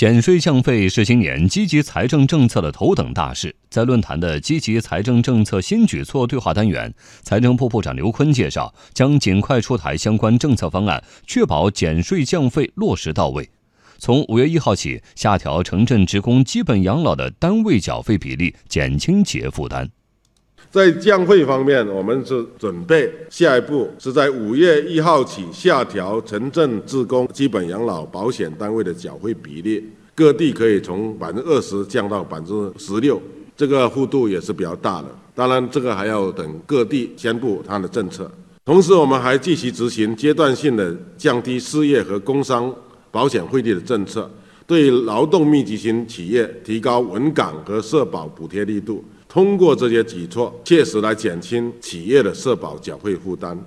减税降费是今年积极财政政策的头等大事。在论坛的积极财政政策新举措对话单元，财政部部长刘昆介绍，将尽快出台相关政策方案，确保减税降费落实到位。从五月一号起，下调城镇职工基本养老的单位缴费比例，减轻企业负担。在降费方面，我们是准备下一步是在五月一号起下调城镇职工基本养老保险单位的缴费比例，各地可以从百分之二十降到百分之十六，这个幅度也是比较大的。当然，这个还要等各地宣布它的政策。同时，我们还继续执行阶段性的降低失业和工伤保险费率的政策，对劳动密集型企业提高稳岗和社保补贴力度。通过这些举措，切实来减轻企业的社保缴费负担。